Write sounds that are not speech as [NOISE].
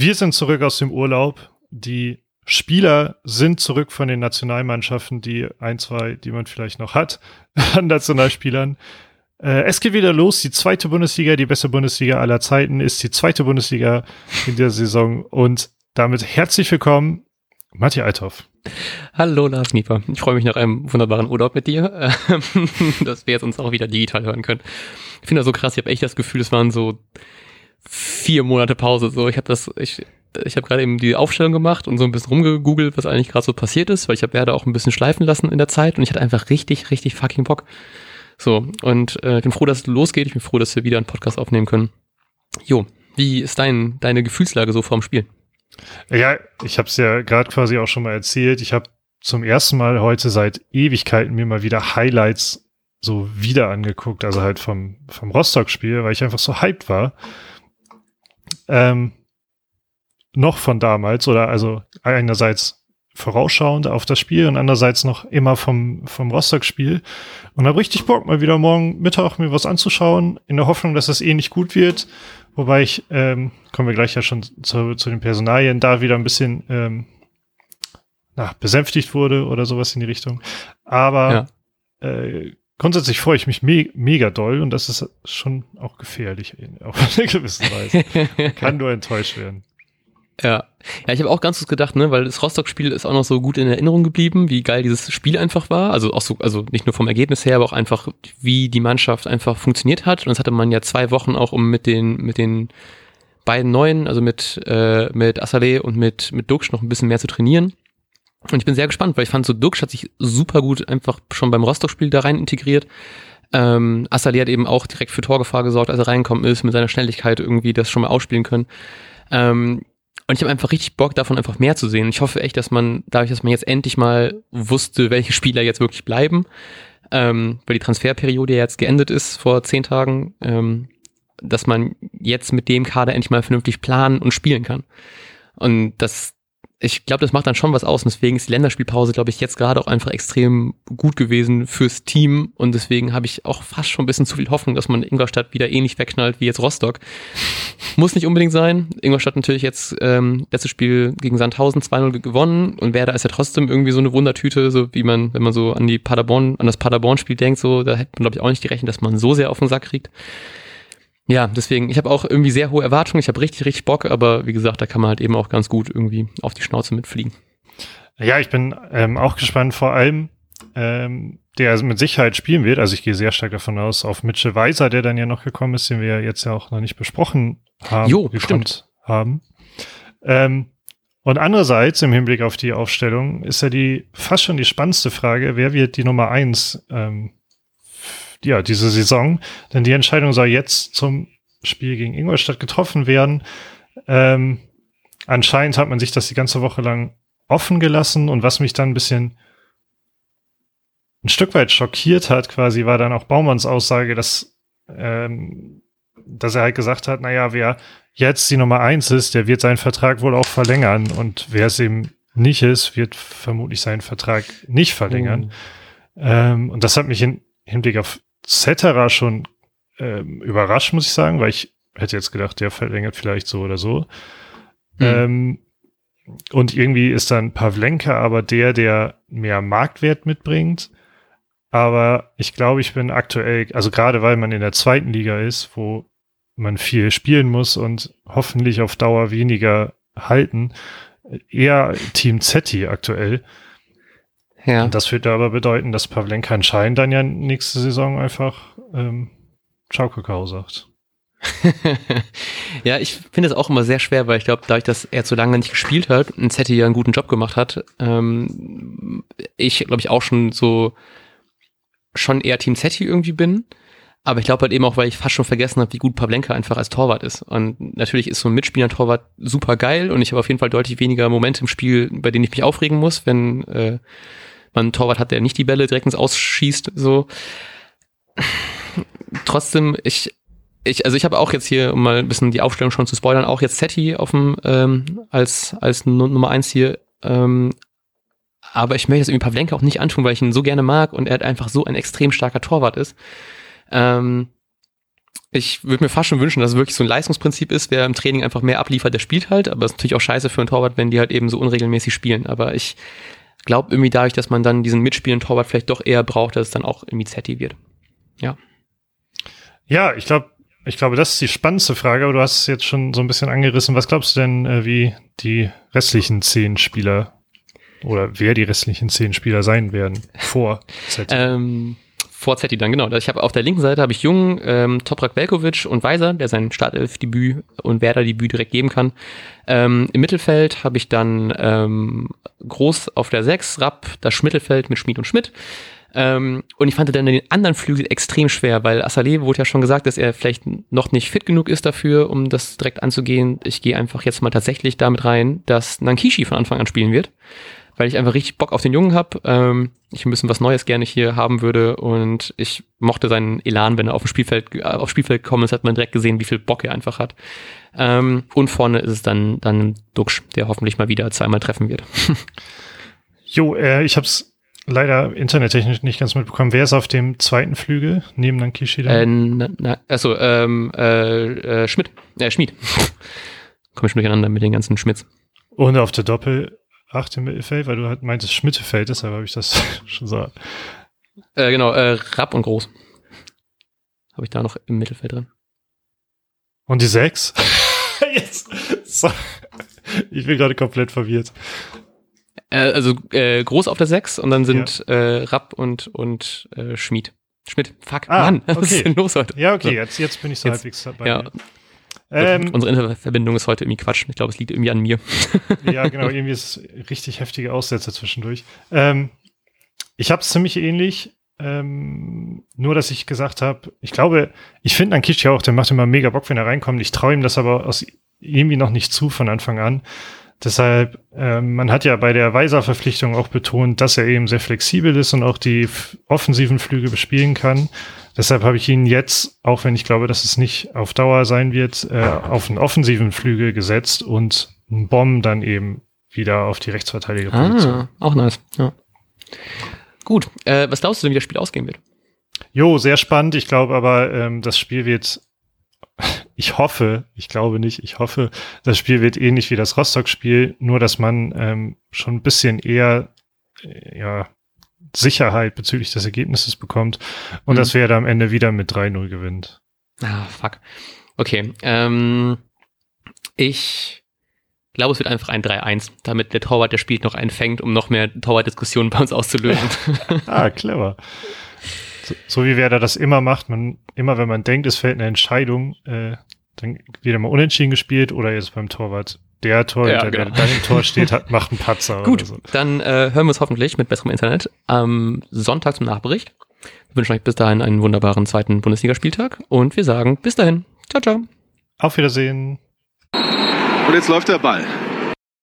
Wir sind zurück aus dem Urlaub. Die Spieler sind zurück von den Nationalmannschaften, die ein, zwei, die man vielleicht noch hat, [LAUGHS] an Nationalspielern. Äh, es geht wieder los. Die zweite Bundesliga, die beste Bundesliga aller Zeiten, ist die zweite Bundesliga in der Saison. Und damit herzlich willkommen, Matthias Althoff. Hallo Lars Nieper. Ich freue mich nach einem wunderbaren Urlaub mit dir, [LAUGHS] dass wir jetzt uns auch wieder digital hören können. Ich finde das so krass. Ich habe echt das Gefühl, es waren so vier Monate Pause. So, ich habe das, ich, ich habe gerade eben die Aufstellung gemacht und so ein bisschen rumgegoogelt, was eigentlich gerade so passiert ist, weil ich habe Werder auch ein bisschen schleifen lassen in der Zeit und ich hatte einfach richtig, richtig fucking Bock. So, und äh, ich bin froh, dass es losgeht. Ich bin froh, dass wir wieder einen Podcast aufnehmen können. Jo, wie ist dein, deine Gefühlslage so vorm Spiel? Ja, ich habe es ja gerade quasi auch schon mal erzählt. Ich habe zum ersten Mal heute seit Ewigkeiten mir mal wieder Highlights so wieder angeguckt, also halt vom, vom Rostock-Spiel, weil ich einfach so hyped war ähm, noch von damals oder also einerseits vorausschauend auf das Spiel und andererseits noch immer vom, vom Rostock-Spiel. Und habe richtig Bock, mal wieder morgen Mittag mir was anzuschauen, in der Hoffnung, dass es eh nicht gut wird. Wobei ich, ähm, kommen wir gleich ja schon zu, zu den Personalien, da wieder ein bisschen ähm, na, besänftigt wurde oder sowas in die Richtung. Aber ja. äh, grundsätzlich freue ich mich me mega doll und das ist schon auch gefährlich auf [LAUGHS] eine gewisse Weise. Kann nur enttäuscht werden. Ja, ja, ich habe auch ganz kurz gedacht, ne, weil das Rostock-Spiel ist auch noch so gut in Erinnerung geblieben, wie geil dieses Spiel einfach war. Also auch so, also nicht nur vom Ergebnis her, aber auch einfach, wie die Mannschaft einfach funktioniert hat. Und das hatte man ja zwei Wochen auch, um mit den, mit den beiden Neuen, also mit, äh, mit Assalé und mit, mit Dux noch ein bisschen mehr zu trainieren. Und ich bin sehr gespannt, weil ich fand, so Dux hat sich super gut einfach schon beim Rostock-Spiel da rein integriert. Ähm, Assali hat eben auch direkt für Torgefahr gesorgt, als er reinkommen ist, mit seiner Schnelligkeit irgendwie das schon mal ausspielen können. Ähm, und ich habe einfach richtig Bock, davon einfach mehr zu sehen. Ich hoffe echt, dass man, dadurch, dass man jetzt endlich mal wusste, welche Spieler jetzt wirklich bleiben, ähm, weil die Transferperiode jetzt geendet ist vor zehn Tagen, ähm, dass man jetzt mit dem Kader endlich mal vernünftig planen und spielen kann. Und das, ich glaube, das macht dann schon was aus. Und deswegen ist die Länderspielpause, glaube ich, jetzt gerade auch einfach extrem gut gewesen fürs Team. Und deswegen habe ich auch fast schon ein bisschen zu viel Hoffnung, dass man Ingolstadt wieder ähnlich wegknallt wie jetzt Rostock. Muss nicht unbedingt sein. Ingolstadt natürlich jetzt ähm, letztes Spiel gegen Sandhausen 2-0 gewonnen und Werder ist ja trotzdem irgendwie so eine Wundertüte, so wie man, wenn man so an die Paderborn, an das Paderborn-Spiel denkt, so, da hätte man, glaube ich, auch nicht gerechnet, dass man so sehr auf den Sack kriegt. Ja, deswegen, ich habe auch irgendwie sehr hohe Erwartungen, ich habe richtig, richtig Bock, aber wie gesagt, da kann man halt eben auch ganz gut irgendwie auf die Schnauze mitfliegen. Ja, ich bin ähm, auch gespannt, vor allem, ähm, der mit Sicherheit spielen wird. Also ich gehe sehr stark davon aus, auf Mitchell Weiser, der dann ja noch gekommen ist, den wir ja jetzt ja auch noch nicht besprochen haben. Jo, stimmt. Haben. Ähm, und andererseits, im Hinblick auf die Aufstellung, ist ja die fast schon die spannendste Frage, wer wird die Nummer eins ähm, ja, diese Saison. Denn die Entscheidung soll jetzt zum Spiel gegen Ingolstadt getroffen werden. Ähm, anscheinend hat man sich das die ganze Woche lang offen gelassen und was mich dann ein bisschen ein Stück weit schockiert hat, quasi, war dann auch Baumanns Aussage, dass, ähm, dass er halt gesagt hat, naja, wer jetzt die Nummer eins ist, der wird seinen Vertrag wohl auch verlängern und wer es eben nicht ist, wird vermutlich seinen Vertrag nicht verlängern. Mhm. Ähm, und das hat mich in Hinblick auf Cetera schon ähm, überrascht, muss ich sagen, weil ich hätte jetzt gedacht, der verlängert vielleicht so oder so. Mhm. Ähm, und irgendwie ist dann Pavlenka aber der, der mehr Marktwert mitbringt. Aber ich glaube, ich bin aktuell, also gerade weil man in der zweiten Liga ist, wo man viel spielen muss und hoffentlich auf Dauer weniger halten, eher Team Zetti aktuell. Ja. Und das würde aber bedeuten, dass Pavlenka anscheinend dann ja nächste Saison einfach ähm, Ciao Kakao sagt. [LAUGHS] ja, ich finde es auch immer sehr schwer, weil ich glaube, dadurch, dass er zu lange nicht gespielt hat und Zetti ja einen guten Job gemacht hat, ähm, ich glaube ich auch schon so schon eher Team Zetti irgendwie bin. Aber ich glaube halt eben auch, weil ich fast schon vergessen habe, wie gut Pavlenka einfach als Torwart ist. Und natürlich ist so ein Mitspieler-Torwart super geil und ich habe auf jeden Fall deutlich weniger Momente im Spiel, bei denen ich mich aufregen muss, wenn äh, man einen Torwart hat, der nicht die Bälle direkt ins Ausschießt, so. Trotzdem, ich, ich, also ich habe auch jetzt hier, um mal ein bisschen die Aufstellung schon zu spoilern, auch jetzt Setti auf dem, ähm, als, als Nummer eins hier, ähm, aber ich möchte es irgendwie Pavlenka auch nicht antun, weil ich ihn so gerne mag und er halt einfach so ein extrem starker Torwart ist. Ähm, Ich würde mir fast schon wünschen, dass es wirklich so ein Leistungsprinzip ist, wer im Training einfach mehr abliefert, der spielt halt. Aber es ist natürlich auch scheiße für einen Torwart, wenn die halt eben so unregelmäßig spielen. Aber ich glaube irgendwie dadurch, dass man dann diesen mitspielenden Torwart vielleicht doch eher braucht, dass es dann auch irgendwie Zetti wird. Ja. Ja, ich glaube, ich glaube, das ist die spannendste Frage, aber du hast es jetzt schon so ein bisschen angerissen. Was glaubst du denn, äh, wie die restlichen zehn Spieler oder wer die restlichen zehn Spieler sein werden vor Zetti? Ähm, vor Zetti dann, genau. Ich habe auf der linken Seite habe ich Jung, ähm, Toprak Velkovic und Weiser, der sein Startelf-Debüt und Werder-Debüt direkt geben kann. Ähm, Im Mittelfeld habe ich dann ähm, Groß auf der 6, Rapp, das Mittelfeld mit Schmid und Schmidt. Ähm, und ich fand dann den anderen Flügel extrem schwer, weil Assalé wurde ja schon gesagt, dass er vielleicht noch nicht fit genug ist dafür, um das direkt anzugehen. Ich gehe einfach jetzt mal tatsächlich damit rein, dass Nankishi von Anfang an spielen wird, weil ich einfach richtig Bock auf den Jungen habe. Ähm, ich ein bisschen was Neues gerne hier haben würde und ich mochte seinen Elan, wenn er auf dem Spielfeld, äh, aufs Spielfeld gekommen ist, hat man direkt gesehen, wie viel Bock er einfach hat. Ähm, und vorne ist es dann, dann Duxch, der hoffentlich mal wieder zweimal treffen wird. [LAUGHS] jo, äh, ich hab's leider internettechnisch nicht ganz mitbekommen. Wer ist auf dem zweiten Flügel neben dann Kishida? Äh, na, na, achso, ähm, äh, äh, Schmidt, äh, Schmied. [LAUGHS] Komme ich durcheinander mit den ganzen Schmidts. Und auf der Doppel 8 im Mittelfeld, weil du halt meintest Schmittefeld, deshalb habe ich das [LAUGHS] schon so. Äh, genau, äh, Rapp und Groß. Habe ich da noch im Mittelfeld drin. Und die 6? [LAUGHS] Jetzt. So. Ich bin gerade komplett verwirrt. Äh, also äh, groß auf der 6 und dann sind ja. äh, Rapp und, und äh, Schmied. Schmidt, fuck, ah, Mann, [LAUGHS] was okay. ist denn los heute? Ja, okay, so. jetzt, jetzt bin ich so jetzt, halbwegs dabei. Ja. Ähm, Unsere Internetverbindung ist heute irgendwie Quatsch. Ich glaube, es liegt irgendwie an mir. [LAUGHS] ja, genau, irgendwie ist richtig heftige Aussätze zwischendurch. Ähm, ich habe es ziemlich ähnlich, ähm, nur dass ich gesagt habe, ich glaube, ich finde ja auch, der macht immer mega Bock, wenn er reinkommt. Ich traue ihm das aber aus irgendwie noch nicht zu von Anfang an. Deshalb, äh, man hat ja bei der Weiser-Verpflichtung auch betont, dass er eben sehr flexibel ist und auch die offensiven Flüge bespielen kann. Deshalb habe ich ihn jetzt, auch wenn ich glaube, dass es nicht auf Dauer sein wird, äh, auf einen offensiven Flügel gesetzt und einen Bomb dann eben wieder auf die Rechtsverteidigerposition. Ah, auch nice. Ja. Gut, äh, was glaubst du denn, wie das Spiel ausgehen wird? Jo, sehr spannend. Ich glaube aber, ähm, das Spiel wird [LAUGHS] ich hoffe, ich glaube nicht, ich hoffe, das Spiel wird ähnlich wie das Rostock-Spiel, nur dass man ähm, schon ein bisschen eher äh, ja, Sicherheit bezüglich des Ergebnisses bekommt und mhm. dass Werder am Ende wieder mit 3-0 gewinnt. Ah, fuck. Okay. Ähm, ich glaube, es wird einfach ein 3-1, damit der Torwart, der spielt, noch einen fängt, um noch mehr Torwart-Diskussionen bei uns auszulösen. [LAUGHS] ah, clever so wie wer da das immer macht, man, immer wenn man denkt, es fällt eine Entscheidung, äh, dann wird immer unentschieden gespielt oder jetzt beim Torwart. Der Torhüter, ja, genau. der dann im Tor steht, hat, [LAUGHS] macht einen Patzer. Gut, so. dann äh, hören wir uns hoffentlich mit besserem Internet am Sonntag zum Nachbericht. Wir wünschen euch bis dahin einen wunderbaren zweiten Bundesligaspieltag und wir sagen bis dahin. Ciao, ciao. Auf Wiedersehen. Und jetzt läuft der Ball.